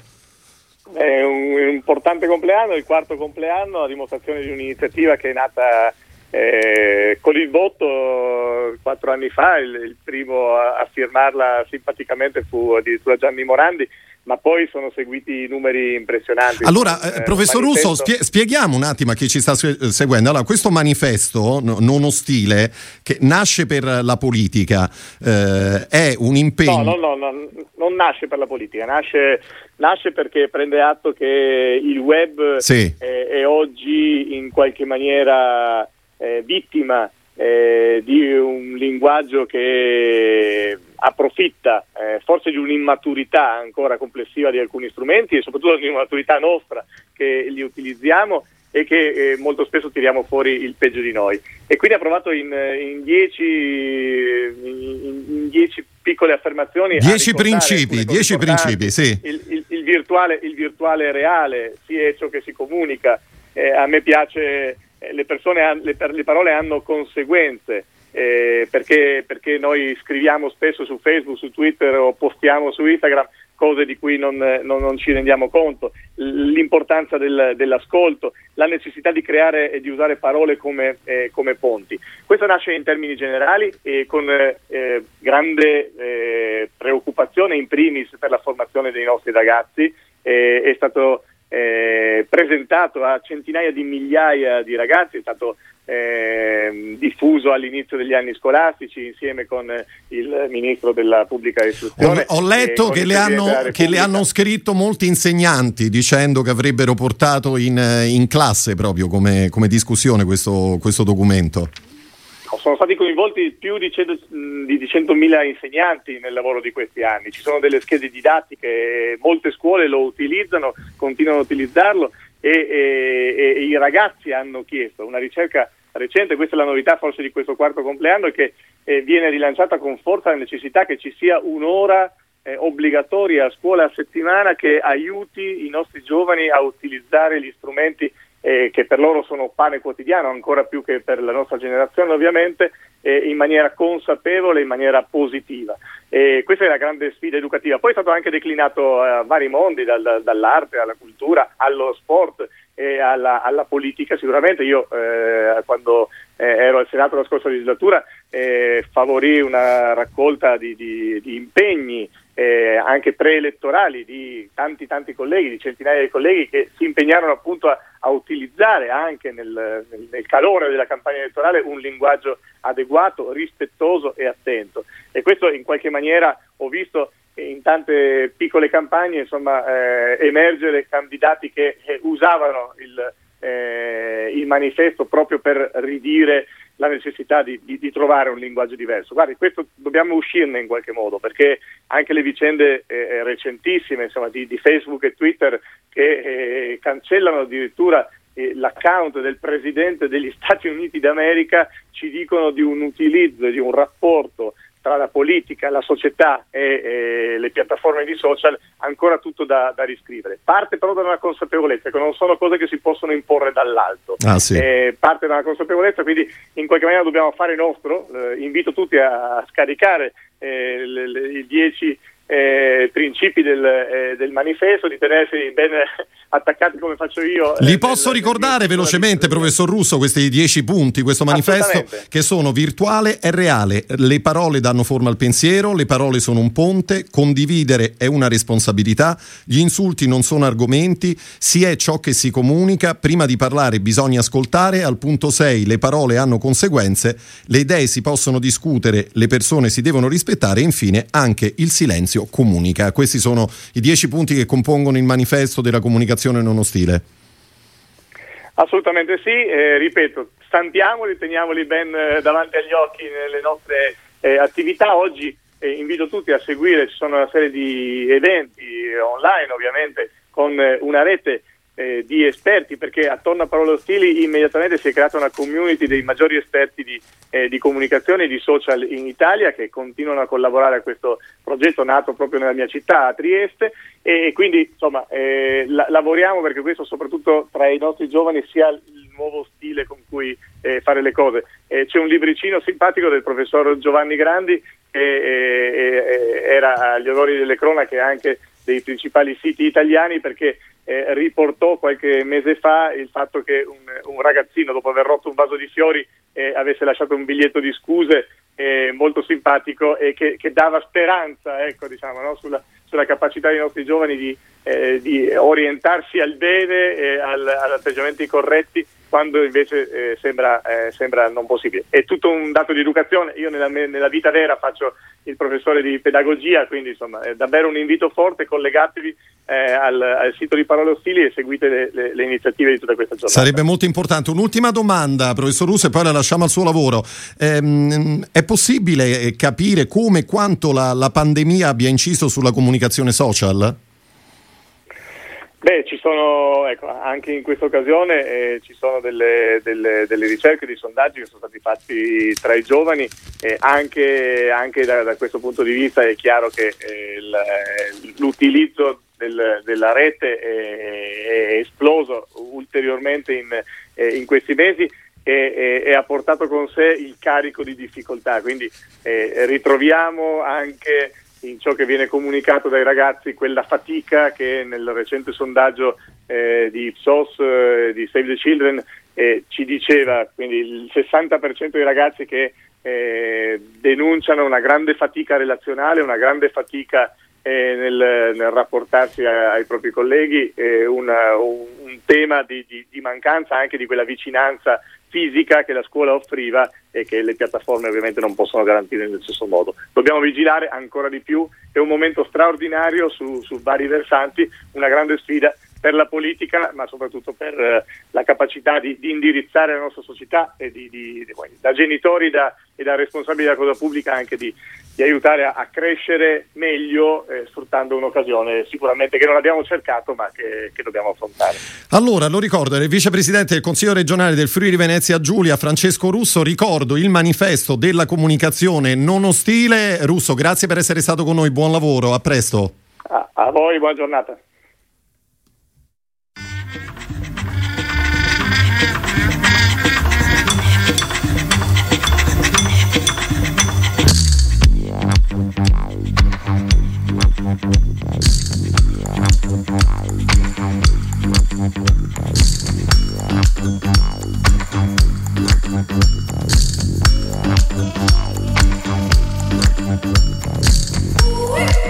È un importante compleanno, il quarto compleanno, a dimostrazione di un'iniziativa che è nata eh, con il voto quattro anni fa, il, il primo a, a, firmarla simpaticamente fu addirittura Gianni Morandi, ma poi sono seguiti numeri impressionanti. Allora, eh, professor manifesto... Russo, spie- spieghiamo un attimo a chi ci sta seguendo. Allora, questo manifesto no, non ostile, che nasce per la politica, eh, è un impegno... No, no, no, no, non nasce per la politica, nasce, nasce perché prende atto che il web sì. è, è oggi in qualche maniera eh, vittima eh, di un linguaggio che approfitta eh, forse di un'immaturità ancora complessiva di alcuni strumenti e soprattutto di un'immaturità nostra che li utilizziamo e che eh, molto spesso tiriamo fuori il peggio di noi. E quindi ha provato in, in, dieci, in, in dieci, piccole affermazioni. Dieci principi, dieci principi, sì. Il, il, il, virtuale, il virtuale reale, sia ciò che si comunica. Eh, a me piace eh, le, persone, le, le parole hanno conseguenze. Eh, perché, perché, noi scriviamo spesso su Facebook, su Twitter o postiamo su Instagram cose di cui non, non, non ci rendiamo conto, l'importanza del, dell'ascolto, la necessità di creare e di usare parole come, eh, come ponti. Questo nasce in termini generali e con eh, grande eh, preoccupazione in primis per la formazione dei nostri ragazzi. è stato eh, presentato a centinaia di migliaia di ragazzi, è stato eh, diffuso all'inizio degli anni scolastici insieme con il ministro della pubblica istruzione. Ho, ho letto che, le hanno, che le, hanno, scritto molti insegnanti dicendo che avrebbero portato in, in classe proprio come, come discussione questo, questo documento sono stati coinvolti più di, 100, di 100.000 insegnanti nel lavoro di questi anni, ci sono delle schede didattiche, molte scuole lo utilizzano, continuano a utilizzarlo e, e, e i ragazzi hanno chiesto una ricerca recente, questa è la novità forse di questo quarto compleanno, è che eh, viene rilanciata con forza la necessità che ci sia un'ora eh, obbligatoria a scuola a settimana che aiuti i nostri giovani a utilizzare gli strumenti eh, che per loro sono pane quotidiano, ancora più che per la nostra generazione ovviamente, eh, in maniera consapevole, in maniera positiva. E questa è la grande sfida educativa. Poi è stato anche declinato a vari mondi, dal, dall'arte alla cultura, allo sport e alla, alla politica. Sicuramente io eh, quando eh, ero al Senato la scorsa legislatura eh, favorì una raccolta di, di, di impegni eh, anche preelettorali di tanti tanti colleghi, di centinaia di colleghi che si impegnarono appunto a, a utilizzare anche nel, nel, calore della campagna elettorale un linguaggio adeguato, rispettoso e attento. E questo in qualche maniera ho visto in tante piccole campagne insomma, eh, emergere candidati che eh, usavano il, eh, il manifesto proprio per ridire la necessità di, di, di, trovare un linguaggio diverso. Guardi, questo dobbiamo uscirne in qualche modo, perché anche le vicende eh, eh recentissime insomma, di, di, Facebook e Twitter che eh, cancellano addirittura eh, l'account del Presidente degli Stati Uniti d'America ci dicono di un utilizzo, di un rapporto tra la politica, la società e, e le piattaforme di social ancora tutto da, da, riscrivere. Parte però da una consapevolezza che non sono cose che si possono imporre dall'alto. Ah, sì. eh, parte da una consapevolezza, quindi in qualche maniera dobbiamo fare nostro. Eh, invito tutti a, a scaricare eh, le, le, i dieci eh, principi del, eh, del, manifesto, di tenersi ben attaccati come faccio io. Li eh, posso nel, ricordare nel, velocemente, professor Russo, questi dieci punti, questo manifesto che sono virtuale e reale. Le parole danno forma al pensiero, le parole sono un ponte, condividere è una responsabilità, gli insulti non sono argomenti, si è ciò che si comunica, prima di parlare bisogna ascoltare, al punto 6 le parole hanno conseguenze, le idee si possono discutere, le persone si devono rispettare e infine anche il silenzio silenzio comunica. Questi sono i dieci punti che compongono il manifesto della comunicazione non ostile. Assolutamente sì, eh, ripeto, stampiamoli, teniamoli ben eh, davanti agli occhi nelle nostre eh, attività. Oggi eh, invito tutti a seguire, ci sono una serie di eventi online ovviamente con eh, una rete eh, di esperti, perché attorno a Parole Ostili immediatamente si è creata una community dei maggiori esperti di, eh, di comunicazione e di social in Italia che continuano a collaborare a questo progetto nato proprio nella mia città, a Trieste, e, quindi insomma eh, la- lavoriamo perché questo soprattutto tra i nostri giovani sia il nuovo stile con cui eh, fare le cose. Eh, c'è un libricino simpatico del professor Giovanni Grandi che eh, era agli onori delle cronache anche dei principali siti italiani perché eh, riportò qualche mese fa il fatto che un, un, ragazzino dopo aver rotto un vaso di fiori eh, avesse lasciato un biglietto di scuse eh, molto simpatico e che, che dava speranza ecco, diciamo, no, sulla, sulla, capacità dei nostri giovani di, eh, di orientarsi al bene e al, ad atteggiamenti corretti quando invece eh, sembra, eh, sembra, non possibile. È tutto un dato di educazione, io nella, nella, vita vera faccio il professore di pedagogia, quindi insomma è davvero un invito forte, collegatevi eh, al, al, sito di Parole Ostili e seguite le, le, le, iniziative di tutta questa giornata. Sarebbe molto importante. Un'ultima domanda, professor Russo, e poi la lasciamo al suo lavoro. Ehm, è possibile capire come e quanto la, la pandemia abbia inciso sulla comunicazione social? Beh, ci sono, ecco, anche in questa occasione eh, ci sono delle, delle, delle, ricerche, dei sondaggi che sono stati fatti tra i giovani e anche, anche da, da, questo punto di vista è chiaro che eh, l'utilizzo del, della rete è, è, esploso ulteriormente in, eh, in questi mesi e, e, ha portato con sé il carico di difficoltà, quindi eh, ritroviamo anche in ciò che viene comunicato dai ragazzi quella fatica che nel recente sondaggio eh, di Ipsos, eh, di Save the Children, eh, ci diceva, quindi il 60% dei ragazzi che eh, denunciano una grande fatica relazionale, una grande fatica eh, nel, nel, rapportarsi a, ai propri colleghi, una, un, un, tema di, di, di mancanza anche di quella vicinanza fisica che la scuola offriva e che le piattaforme ovviamente non possono garantire nello stesso modo. Dobbiamo vigilare ancora di più, è un momento straordinario su, su vari versanti, una grande sfida per la politica, ma soprattutto per eh, la capacità di, di, indirizzare la nostra società e di, di, da genitori da, e da responsabili della cosa pubblica anche di, aiutare a, a, crescere meglio eh, sfruttando un'occasione sicuramente che non abbiamo cercato ma che, che, dobbiamo affrontare. Allora, lo ricordo, il vicepresidente del Consiglio regionale del Friuli Venezia Giulia, Francesco Russo, ricordo il manifesto della comunicazione non ostile. Russo, grazie per essere stato con noi, buon lavoro, a presto. a, a voi, buona giornata. Woo!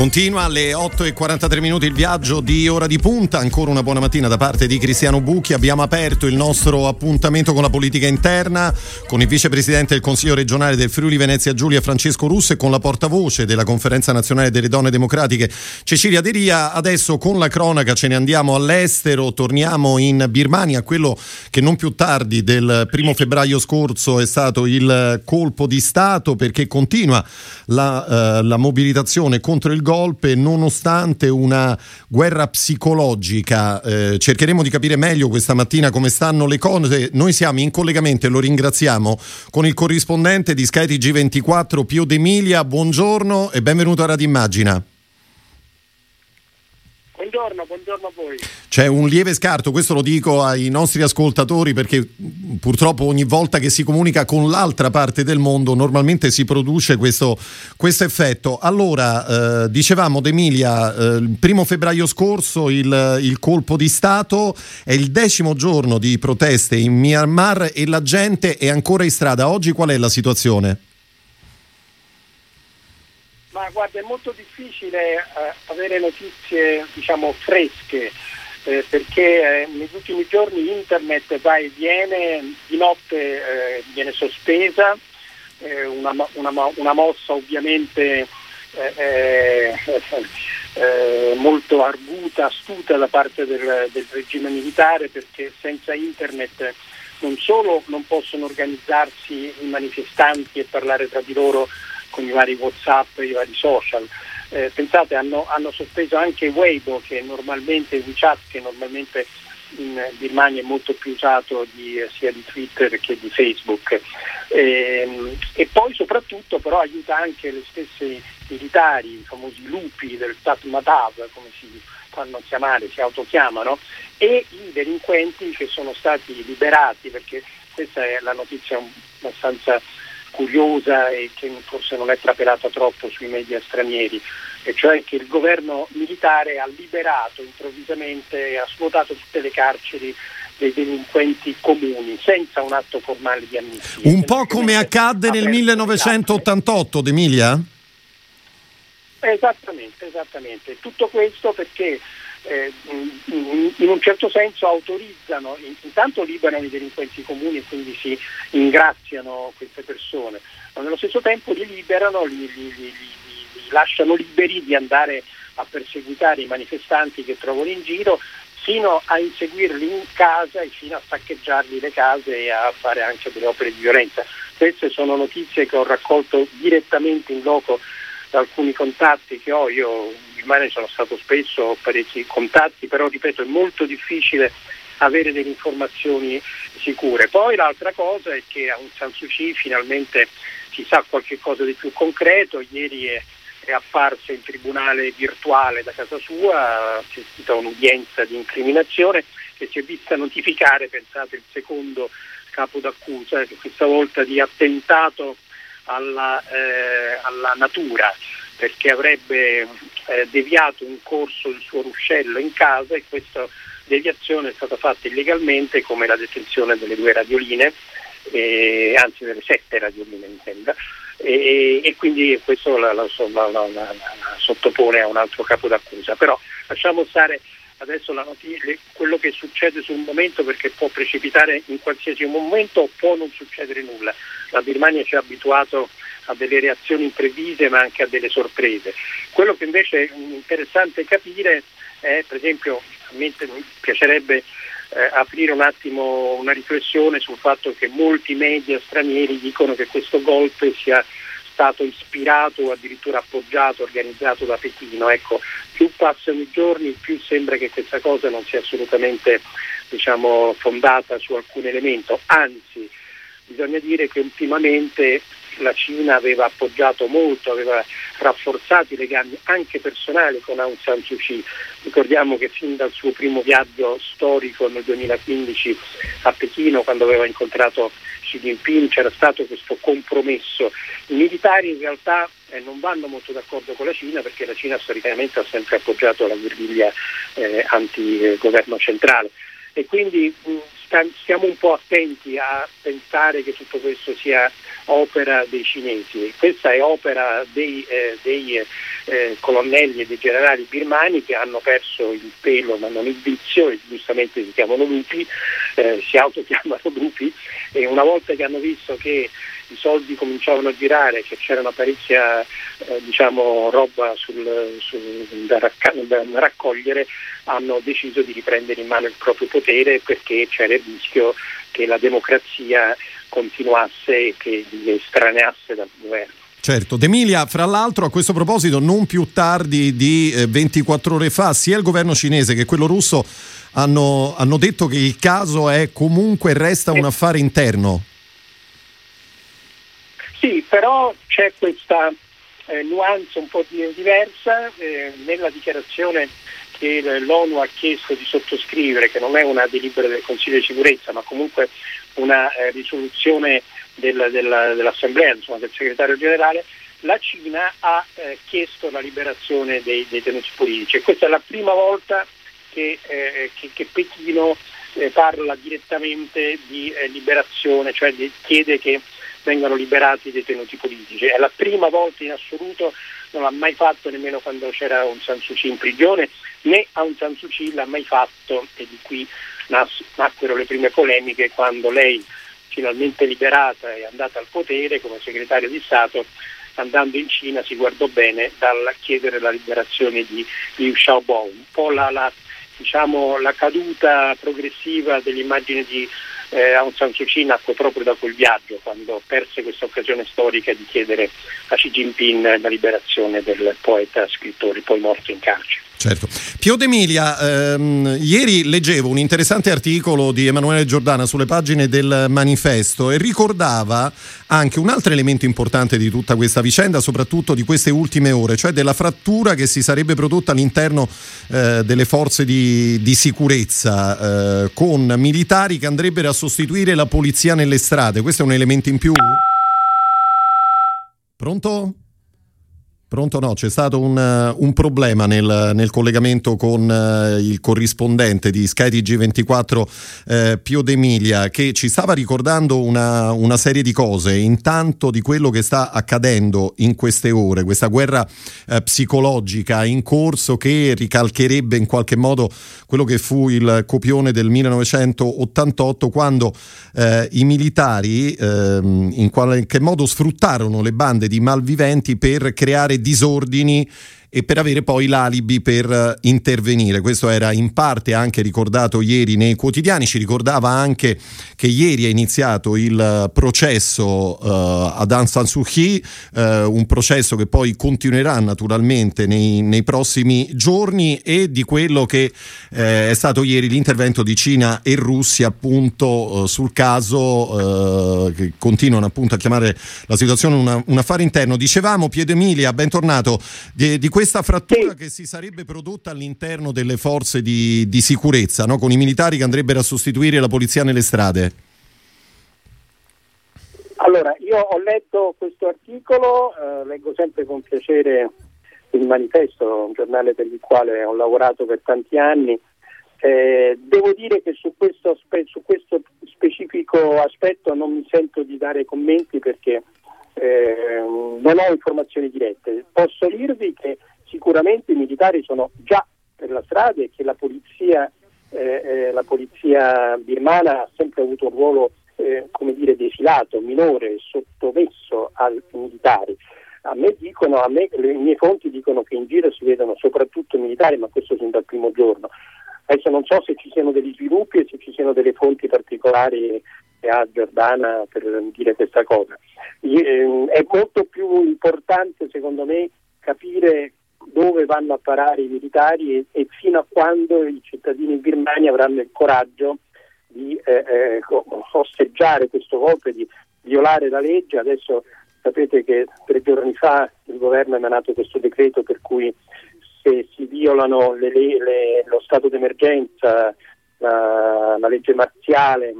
Continua alle 8 e 43 minuti il viaggio di ora di punta. Ancora una buona mattina da parte di Cristiano Bucchi. Abbiamo aperto il nostro appuntamento con la politica interna, con il vicepresidente del Consiglio regionale del Friuli Venezia Giulia Francesco Russo e con la portavoce della Conferenza nazionale delle donne democratiche Cecilia Deria. Adesso con la cronaca ce ne andiamo all'estero, torniamo in Birmania, quello che non più tardi del primo febbraio scorso è stato il colpo di Stato perché continua la, uh, la mobilitazione contro il golpe nonostante una guerra psicologica. Eh, cercheremo di capire meglio questa mattina come stanno le cose. Noi siamo in collegamento e lo ringraziamo con il corrispondente di Sky TG24 Pio D'Emilia. Buongiorno e benvenuto a Radio Immagina. Buongiorno, buongiorno a voi. C'è un lieve scarto, questo lo dico ai nostri ascoltatori perché purtroppo ogni volta che si comunica con l'altra parte del mondo normalmente si produce questo, questo effetto. Allora, eh, dicevamo D'Emilia, eh, il primo febbraio scorso il, il colpo di Stato, è il decimo giorno di proteste in Myanmar e la gente è ancora in strada. Oggi qual è la situazione? Ma guarda, è molto difficile eh, avere notizie diciamo, fresche eh, perché eh, negli ultimi giorni internet va e viene, di notte eh, viene sospesa, eh, una, una, una, mossa ovviamente eh, molto arguta, astuta da parte del, del regime militare perché senza internet non solo non possono organizzarsi i manifestanti e parlare tra di loro con i vari Whatsapp, i vari social. Eh, pensate, hanno, hanno, sospeso anche Weibo, che normalmente, WeChat, che normalmente in Birmania è molto più usato di, sia di Twitter che di Facebook. E, ehm, e poi soprattutto però aiuta anche le stesse militari, i famosi lupi del Tatmadav, come si fanno chiamare, si autochiamano, e i delinquenti che sono stati liberati, perché questa è la notizia abbastanza curiosa e che forse non è trapelata troppo sui media stranieri, e cioè che il governo militare ha liberato improvvisamente, ha svuotato tutte le carceri dei delinquenti comuni senza un atto formale di amnistia. Un po' come accadde nel 1988, D'Emilia? Esattamente, esattamente. Tutto questo perché eh, in un certo senso autorizzano, intanto liberano i delinquenti comuni e quindi si ingraziano queste persone, ma nello stesso tempo li liberano, li, li, li, li lasciano liberi di andare a perseguitare i manifestanti che trovano in giro fino a inseguirli in casa e fino a saccheggiargli le case e a fare anche delle opere di violenza. Queste sono notizie che ho raccolto direttamente in loco da alcuni contatti che ho, io in Birmania sono stato spesso, ho parecchi contatti, però ripeto è molto difficile avere delle informazioni sicure. Poi l'altra cosa è che a un San Suu Kyi finalmente si sa qualche cosa di più concreto, ieri è, è apparsa in tribunale virtuale da casa sua, ha assistito a un'udienza di incriminazione che si è vista notificare, pensate, il secondo capo d'accusa, questa volta di attentato alla, eh, alla natura perché avrebbe eh, deviato un corso il suo ruscello in casa e questa deviazione è stata fatta illegalmente come la detenzione delle due radioline, eh, anzi delle sette radioline mi sembra, e, e quindi questo la, la, la, la, sottopone a un altro capo d'accusa. Però lasciamo stare adesso notizia, quello che succede sul momento perché può precipitare in qualsiasi momento può non succedere nulla. La Birmania ci ha abituato a delle reazioni improvvise ma anche a delle sorprese. Quello che invece è interessante capire è, per esempio, a me piacerebbe eh, aprire un attimo una riflessione sul fatto che molti media stranieri dicono che questo golpe sia stato ispirato o addirittura appoggiato, organizzato da Pechino. Ecco, più passano i giorni, più sembra che questa cosa non sia assolutamente diciamo, fondata su alcun elemento, anzi bisogna dire che ultimamente la Cina aveva appoggiato molto, aveva rafforzato i legami anche personali con Aung San Suu Kyi. Ricordiamo che fin dal suo primo viaggio storico nel 2015 a Pechino, quando aveva incontrato Xi Jinping, c'era stato questo compromesso. I militari in realtà eh, non vanno molto d'accordo con la Cina perché la Cina storicamente ha sempre appoggiato la guerriglia eh, anti-governo centrale e quindi mh, stiamo un po' attenti a pensare che tutto questo sia opera dei cinesi. Questa è opera dei, eh, dei eh, colonnelli e dei generali birmani che hanno perso il pelo ma non il vizio e giustamente si chiamano lupi, eh, si autochiamano lupi e una volta che hanno visto che i soldi cominciavano a girare, che c'era una parecchia eh, diciamo, roba sul, sul, da, racca- da, raccogliere, hanno deciso di riprendere in mano il proprio potere perché c'era il rischio che la democrazia continuasse e che li estraneasse dal governo. Certo, D'Emilia, fra l'altro a questo proposito non più tardi di eh, 24 ore fa sia il governo cinese che quello russo hanno, hanno detto che il caso è comunque resta un affare interno. Sì, però c'è questa eh, nuance un po' diversa eh, nella dichiarazione che l'ONU ha chiesto di sottoscrivere, che non è una delibera del Consiglio di sicurezza, ma comunque una eh, risoluzione del, del, dell'Assemblea, insomma, del segretario generale, la Cina ha eh, chiesto la liberazione dei detenuti politici. E questa è la prima volta che, eh, che, che Pechino eh, parla direttamente di liberazione, cioè di, chiede che vengano liberati i detenuti politici. È la prima volta in assoluto, non l'ha mai fatto nemmeno quando c'era un San Suu Kyi in prigione, né Aung San Suu Kyi l'ha mai fatto e di qui nacquero le prime polemiche quando lei, finalmente liberata e andata al potere come segretario di Stato, andando in Cina si guardò bene dal chiedere la liberazione di Liu Xiaobo, un po' la, la, diciamo, la caduta progressiva dell'immagine di eh, Aung San Suu Kyi nacque proprio da quel viaggio, quando perse questa occasione storica di chiedere a Xi Jinping la liberazione del poeta scrittore poi morto in carcere. Certo. Pio D'Emilia, ehm, ieri leggevo un interessante articolo di Emanuele Giordana sulle pagine del manifesto e ricordava anche un altro elemento importante di tutta questa vicenda, soprattutto di queste ultime ore, cioè della frattura che si sarebbe prodotta all'interno eh, delle forze di, di sicurezza eh, con militari che andrebbero a sostituire la polizia nelle strade. Questo è un elemento in più? Pronto? Pronto? No, c'è stato un, uh, un problema nel, nel, collegamento con uh, il corrispondente di skytg 24 uh, Pio D'Emilia che ci stava ricordando una, una, serie di cose, intanto di quello che sta accadendo in queste ore, questa guerra uh, psicologica in corso che ricalcherebbe in qualche modo quello che fu il copione del 1988 quando i militari ehm, in qualche modo sfruttarono le bande di malviventi per creare disordini e per avere poi l'alibi per eh, intervenire. Questo era in parte anche ricordato ieri nei quotidiani, ci ricordava anche che ieri è iniziato il processo uh, ad Aung San Suu Kyi, uh, un processo che poi continuerà naturalmente nei, nei prossimi giorni e di quello che eh, è stato ieri l'intervento di Cina e Russia appunto uh, sul caso che continuano appunto a chiamare la situazione una, un affare interno. Dicevamo Piede Emilia, bentornato, di, di questa frattura sì. che si sarebbe prodotta all'interno delle forze di, di sicurezza, no? con i militari che andrebbero a sostituire la polizia nelle strade? Allora, io ho letto questo articolo, eh, leggo sempre con piacere il manifesto, un giornale per il quale ho lavorato per tanti anni. Eh, devo dire che su questo, su questo, specifico aspetto non mi sento di dare commenti perché eh, non ho informazioni dirette. Posso dirvi che sicuramente i militari sono già per la strada e che la polizia, eh, eh, la polizia birmana ha sempre avuto un ruolo eh, come dire, defilato, minore, sottomesso ai militari. A me dicono, a me, le mie fonti dicono che in giro si vedono soprattutto militari, ma questo sin dal primo giorno. Adesso non so se ci siano degli sviluppi e se ci siano delle fonti particolari che ha Giordana per dire questa cosa. Ehm, è molto più importante secondo me capire dove vanno a parare i militari e, e fino a quando i cittadini in Birmania avranno il coraggio di eh, eh, osteggiare questo golpe, di violare la legge. Adesso sapete che tre giorni fa il governo ha emanato questo decreto per cui se si violano le, le, lo stato d'emergenza, la, la legge marziale,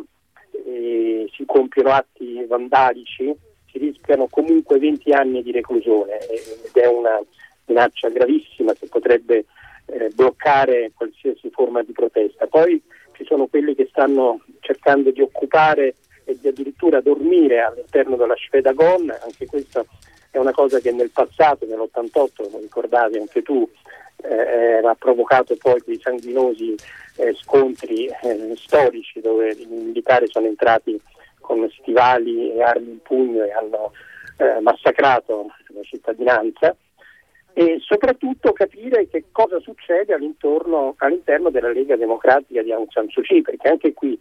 e si compiono atti vandalici, si rischiano comunque 20 anni di reclusione ed è una minaccia gravissima che potrebbe eh, bloccare qualsiasi forma di protesta. Poi ci sono quelli che stanno cercando di occupare e di addirittura dormire all'interno della Schwedagon, anche questa è una cosa che nel passato, nell'88, come ricordavi anche tu, eh, ha provocato poi dei sanguinosi eh, scontri eh, storici dove i militari sono entrati con stivali e armi in pugno e hanno eh, massacrato la cittadinanza e soprattutto capire che cosa succede all'interno della Lega Democratica di Aung San Suu Kyi, perché anche qui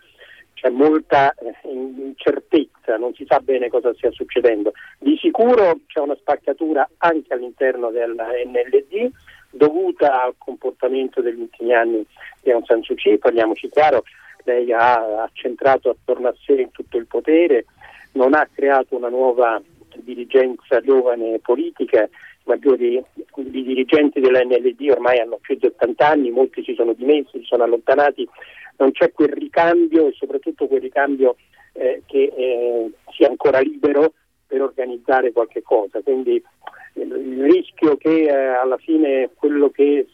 c'è molta eh, incertezza, non si sa bene cosa stia succedendo. Di sicuro c'è una spaccatura anche all'interno della NLD dovuta al comportamento degli ultimi anni di Aung San Suu Kyi, parliamoci chiaro, lei ha accentrato attorno a sé tutto il potere, non ha creato una nuova dirigenza giovane politica, i maggiori i dirigenti dell'NLD ormai hanno più di 80 anni, molti si sono dimessi, si sono allontanati, non c'è quel ricambio e soprattutto quel ricambio eh, che eh, sia ancora libero per organizzare qualche cosa. Quindi il rischio che eh, alla fine quello che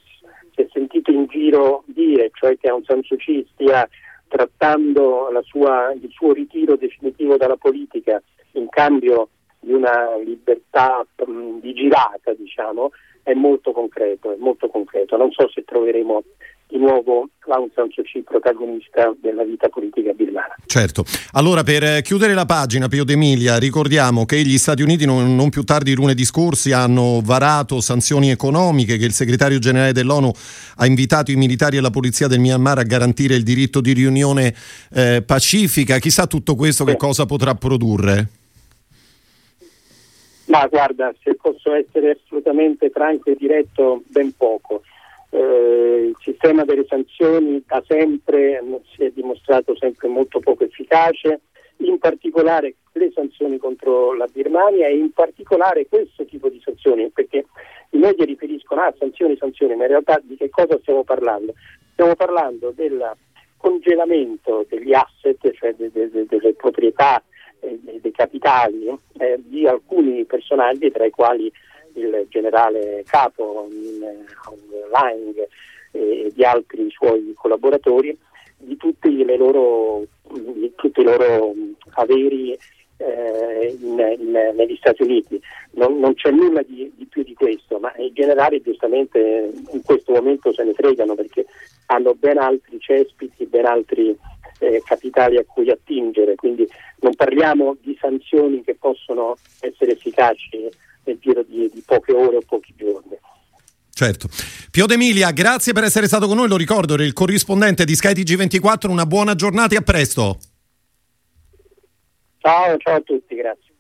si è sentito in giro dire, cioè che Aung San Suu Kyi stia trattando sua, il suo ritiro definitivo dalla politica in cambio di una libertà mh, di girata, diciamo, è molto concreto, è molto concreto. Non so se troveremo di nuovo Aung San Suu Kyi protagonista della vita politica birmana. Certo. Allora, per eh, chiudere la pagina, Pio D'Emilia, ricordiamo che gli Stati Uniti non, non, più tardi di lunedì scorsi hanno varato sanzioni economiche, che il segretario generale dell'ONU ha invitato i militari e la polizia del Myanmar a garantire il diritto di riunione eh, pacifica. Chissà tutto questo sì. che cosa potrà produrre? Ma guarda, se posso essere assolutamente franco e diretto, ben poco eh, il sistema delle sanzioni da sempre si è dimostrato sempre molto poco efficace, in particolare le sanzioni contro la Birmania e in particolare questo tipo di sanzioni, perché i media riferiscono a ah, sanzioni, sanzioni, ma in realtà di che cosa stiamo parlando? Stiamo parlando del congelamento degli asset, cioè de, de, de, delle proprietà dei capitali eh, di alcuni personaggi, tra i quali il generale capo Lang e di altri suoi collaboratori di tutti, loro, di tutti i loro averi eh, in, in, negli Stati Uniti. Non, non c'è nulla di, di, più di questo, ma i generali giustamente in questo momento se ne fregano perché hanno ben altri cespiti, ben altri eh, capitali a cui attingere, quindi non parliamo di sanzioni che possono essere efficaci nel giro di, di poche ore o pochi giorni. Certo. Pio D'Emilia, grazie per essere stato con noi, lo ricordo, il corrispondente di skytg 24 una buona giornata e a presto. Ciao, ciao a tutti, grazie.